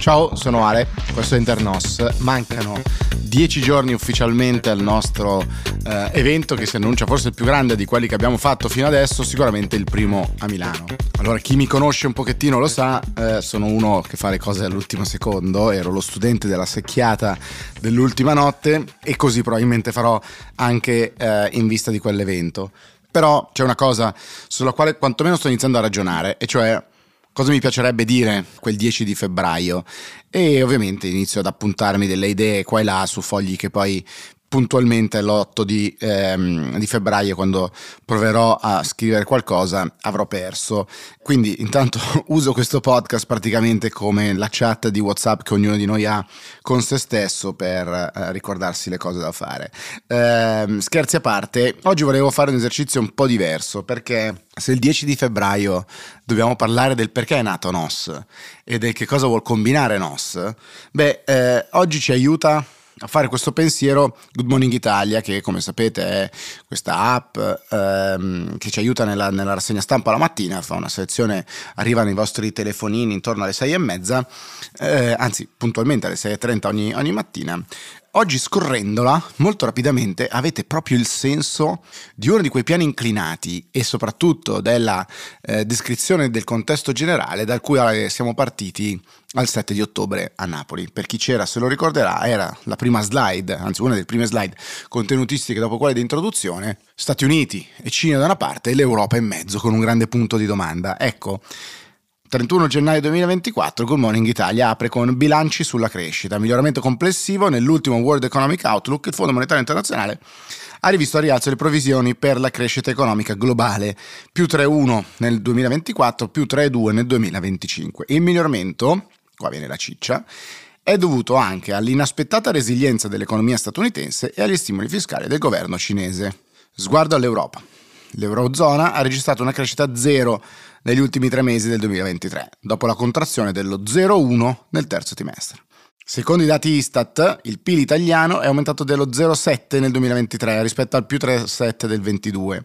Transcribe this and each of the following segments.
Ciao, sono Ale, questo è Internos. Mancano dieci giorni ufficialmente al nostro eh, evento che si annuncia forse il più grande di quelli che abbiamo fatto fino adesso, sicuramente il primo a Milano. Allora, chi mi conosce un pochettino lo sa, eh, sono uno che fa le cose all'ultimo secondo, ero lo studente della secchiata dell'ultima notte e così probabilmente farò anche eh, in vista di quell'evento. Però c'è una cosa sulla quale quantomeno sto iniziando a ragionare, e cioè cosa mi piacerebbe dire quel 10 di febbraio? E ovviamente inizio ad appuntarmi delle idee qua e là su fogli che poi puntualmente l'8 di, ehm, di, febbraio quando proverò a scrivere qualcosa avrò perso. Quindi intanto uso questo podcast praticamente come la chat di whatsapp che ognuno di noi ha con se stesso per eh, ricordarsi le cose da fare. Eh, scherzi a parte oggi volevo fare un esercizio un po' diverso perché se il 10 di febbraio dobbiamo parlare del perché è nato NOS e del che cosa vuol combinare NOS beh eh, oggi ci aiuta a fare questo pensiero Good Morning Italia, che come sapete è questa app ehm, che ci aiuta nella, nella, rassegna stampa la mattina, fa una selezione, arriva nei vostri telefonini intorno alle 6 e mezza, eh, anzi puntualmente alle 6.30 ogni, ogni mattina. Oggi scorrendola molto rapidamente avete proprio il senso di uno di quei piani inclinati e soprattutto della eh, descrizione del contesto generale da cui siamo partiti al 7 di ottobre a Napoli. Per chi c'era se lo ricorderà era la prima slide, anzi una delle prime slide contenutistiche dopo quelle di introduzione, Stati Uniti e Cina da una parte e l'Europa in mezzo con un grande punto di domanda. Ecco, 31 gennaio 2024 Good Morning Italia apre con bilanci sulla crescita, miglioramento complessivo nell'ultimo World Economic Outlook, il Fondo Monetario Internazionale ha rivisto a rialzo le provisioni per la crescita economica globale, più 3,1 nel 2024, più 3,2 nel 2025. Il miglioramento, qua viene la ciccia, è dovuto anche all'inaspettata resilienza dell'economia statunitense e agli stimoli fiscali del governo cinese. Sguardo all'Europa. L'Eurozona ha registrato una crescita zero negli ultimi tre mesi del 2023, dopo la contrazione dello 0,1 nel terzo trimestre. Secondo i dati Istat, il PIL italiano è aumentato dello 0,7 nel 2023 rispetto al più 3,7 del 2022.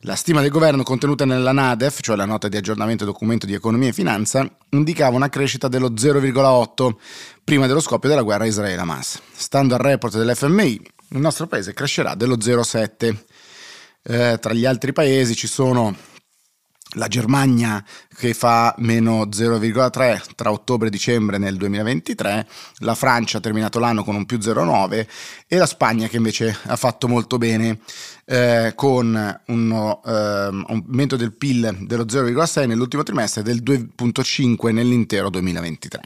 La stima del governo contenuta nella NADEF, cioè la nota di aggiornamento documento di economia e finanza, indicava una crescita dello 0,8 prima dello scoppio della guerra Israele-Hamas. Stando al report dell'FMI, il nostro paese crescerà dello 0,7. Eh, tra gli altri paesi ci sono la Germania che fa meno 0,3 tra ottobre e dicembre nel 2023, la Francia ha terminato l'anno con un più 0,9 e la Spagna che invece ha fatto molto bene eh, con un eh, aumento del PIL dello 0,6 nell'ultimo trimestre e del 2,5 nell'intero 2023.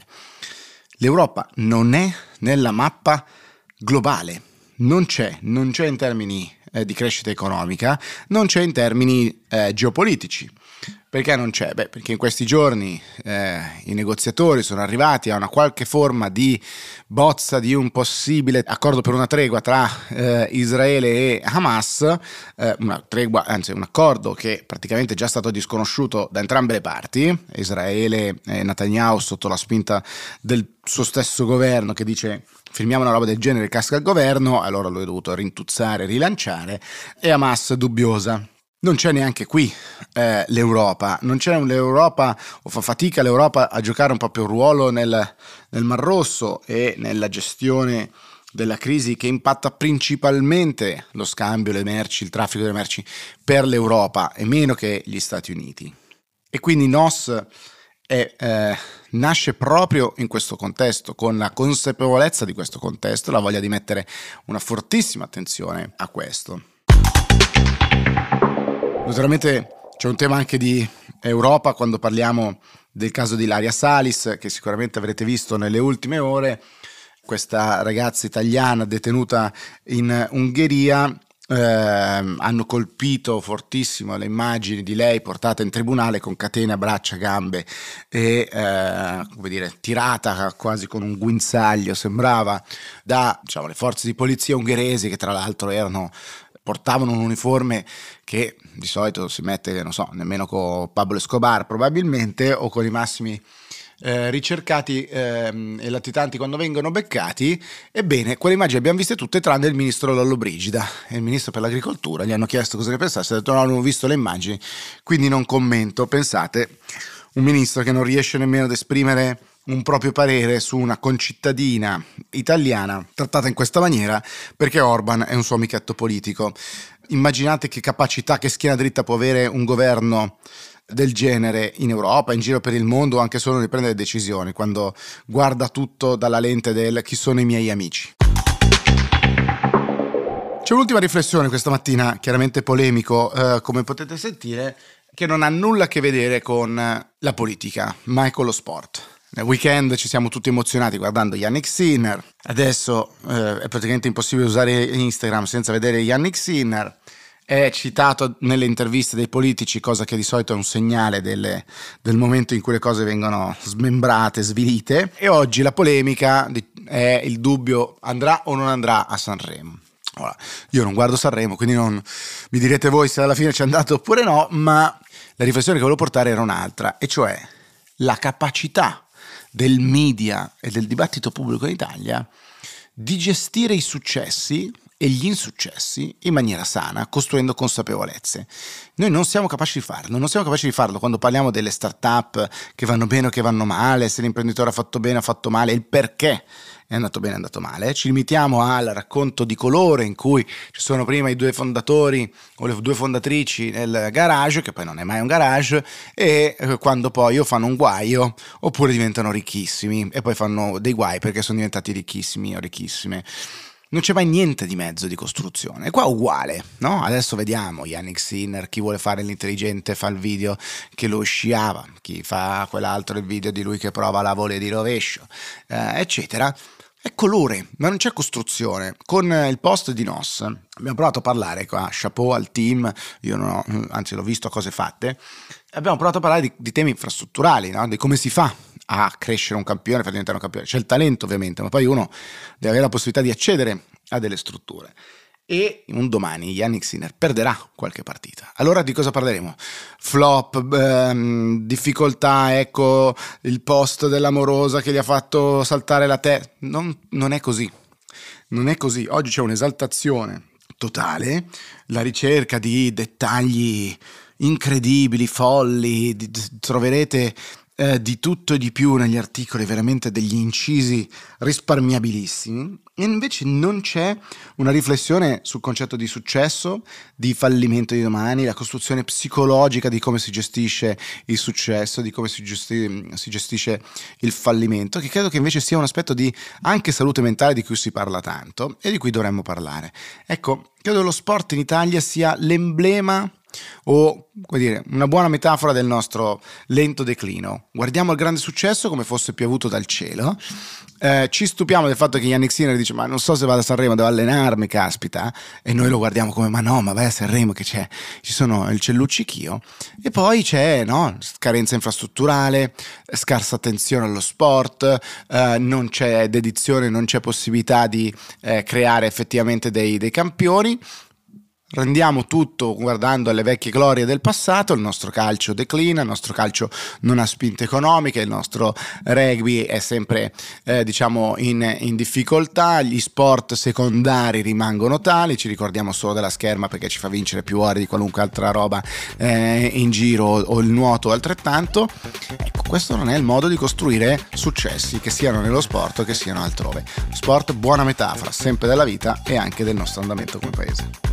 L'Europa non è nella mappa globale, non c'è, non c'è in termini eh, di crescita economica, non c'è in termini eh, geopolitici. Perché non c'è? Beh, perché in questi giorni eh, i negoziatori sono arrivati a una qualche forma di bozza di un possibile accordo per una tregua tra eh, Israele e Hamas, eh, una tregua, anzi un accordo che praticamente è già stato disconosciuto da entrambe le parti, Israele e Netanyahu sotto la spinta del suo stesso governo che dice firmiamo una roba del genere casca il governo, allora lui è dovuto rintuzzare, rilanciare, e Hamas dubbiosa non c'è neanche qui eh, l'Europa, non c'è l'Europa o fa fatica l'Europa a giocare un proprio ruolo nel, nel Mar Rosso e nella gestione della crisi che impatta principalmente lo scambio, le merci, il traffico delle merci per l'Europa e meno che gli Stati Uniti. E quindi NOS è, eh, nasce proprio in questo contesto, con la consapevolezza di questo contesto, la voglia di mettere una fortissima attenzione a questo. Naturalmente c'è un tema anche di Europa quando parliamo del caso di Laria Salis, che sicuramente avrete visto nelle ultime ore, questa ragazza italiana detenuta in Ungheria. Eh, hanno colpito fortissimo le immagini di lei portata in tribunale con catene a braccia, gambe e eh, come dire, tirata quasi con un guinzaglio, sembrava da diciamo, le forze di polizia ungheresi che tra l'altro erano portavano un uniforme che di solito si mette, non so, nemmeno con Pablo Escobar probabilmente o con i massimi eh, ricercati eh, e latitanti quando vengono beccati, ebbene, quelle immagini le abbiamo viste tutte tranne il ministro Lollobrigida e il ministro per l'agricoltura. Gli hanno chiesto cosa ne pensasse, ha detto no, non ho visto le immagini, quindi non commento. Pensate, un ministro che non riesce nemmeno ad esprimere un proprio parere su una concittadina italiana trattata in questa maniera perché Orban è un suo amichetto politico. Immaginate che capacità, che schiena dritta può avere un governo del genere in Europa, in giro per il mondo, anche solo nel prendere decisioni, quando guarda tutto dalla lente del chi sono i miei amici. C'è un'ultima riflessione questa mattina, chiaramente polemico, eh, come potete sentire, che non ha nulla a che vedere con la politica, ma è con lo sport. Nel weekend ci siamo tutti emozionati guardando Yannick Sinner. Adesso eh, è praticamente impossibile usare Instagram senza vedere Yannick Sinner. È citato nelle interviste dei politici, cosa che di solito è un segnale delle, del momento in cui le cose vengono smembrate, svilite. E oggi la polemica è il dubbio andrà o non andrà a Sanremo. Ora, io non guardo Sanremo, quindi non mi direte voi se alla fine ci è andato oppure no, ma la riflessione che volevo portare era un'altra, e cioè la capacità del media e del dibattito pubblico in Italia di gestire i successi e gli insuccessi in maniera sana, costruendo consapevolezze. Noi non siamo capaci di farlo, non siamo capaci di farlo quando parliamo delle start-up che vanno bene o che vanno male, se l'imprenditore ha fatto bene o ha fatto male, il perché è andato bene, è andato male. Ci limitiamo al racconto di colore in cui ci sono prima i due fondatori o le due fondatrici nel garage, che poi non è mai un garage, e eh, quando poi o fanno un guaio oppure diventano ricchissimi e poi fanno dei guai perché sono diventati ricchissimi o ricchissime non c'è mai niente di mezzo di costruzione. E qua uguale, no? Adesso vediamo Yannick Sinner, chi vuole fare l'intelligente fa il video che lo sciava, chi fa quell'altro il video di lui che prova la vole di rovescio, eh, eccetera. È colore, ma non c'è costruzione. Con il post di NOS abbiamo provato a parlare qua, chapeau al team, io non ho, anzi l'ho visto cose fatte, abbiamo provato a parlare di, di temi infrastrutturali, no? di come si fa a crescere un campione, far diventare un campione. C'è il talento ovviamente, ma poi uno deve avere la possibilità di accedere a delle strutture e un domani Yannick Sinner perderà qualche partita. Allora di cosa parleremo? Flop, ehm, difficoltà, ecco il post dell'amorosa che gli ha fatto saltare la testa. Non, non è così. Non è così. Oggi c'è un'esaltazione totale, la ricerca di dettagli incredibili, folli, troverete eh, di tutto e di più negli articoli, veramente degli incisi risparmiabilissimi, e invece non c'è una riflessione sul concetto di successo, di fallimento di domani, la costruzione psicologica di come si gestisce il successo, di come si, gesti- si gestisce il fallimento, che credo che invece sia un aspetto di anche salute mentale di cui si parla tanto e di cui dovremmo parlare. Ecco, credo lo sport in Italia sia l'emblema o come dire, una buona metafora del nostro lento declino. Guardiamo il grande successo come fosse piovuto dal cielo, eh, ci stupiamo del fatto che Yannick Sinner dice ma non so se vado a Sanremo, devo allenarmi, caspita, e noi lo guardiamo come ma no, ma vai a Sanremo che c'è, ci sono il celluccichio, e poi c'è no, carenza infrastrutturale, scarsa attenzione allo sport, eh, non c'è dedizione, non c'è possibilità di eh, creare effettivamente dei, dei campioni Rendiamo tutto guardando alle vecchie glorie del passato, il nostro calcio declina, il nostro calcio non ha spinte economiche, il nostro rugby è sempre eh, diciamo in, in, difficoltà, gli sport secondari rimangono tali, ci ricordiamo solo della scherma perché ci fa vincere più ore di qualunque altra roba eh, in giro o il nuoto altrettanto. Ecco, questo non è il modo di costruire successi, che siano nello sport o che siano altrove. Sport buona metafora, sempre della vita e anche del nostro andamento come paese.